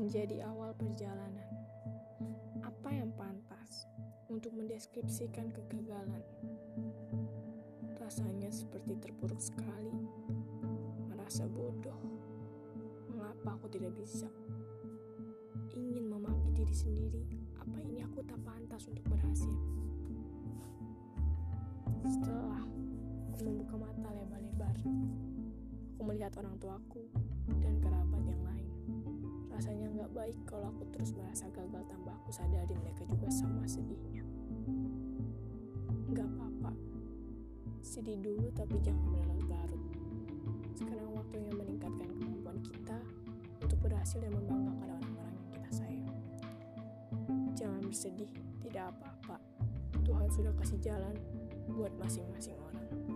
menjadi awal perjalanan. Apa yang pantas untuk mendeskripsikan kegagalan? Rasanya seperti terpuruk sekali, merasa bodoh. Mengapa aku tidak bisa? Ingin memaki diri sendiri, apa ini aku tak pantas untuk berhasil? Setelah aku membuka mata lebar-lebar, aku melihat orang tuaku dan kerabat baik kalau aku terus merasa gagal tanpa aku sadari mereka juga sama sedihnya. Nggak apa-apa, sedih dulu tapi jangan berlarut-larut. Sekarang waktunya meningkatkan kemampuan kita untuk berhasil dan membanggakan orang-orang yang kita sayang. Jangan bersedih, tidak apa-apa. Tuhan sudah kasih jalan buat masing-masing orang.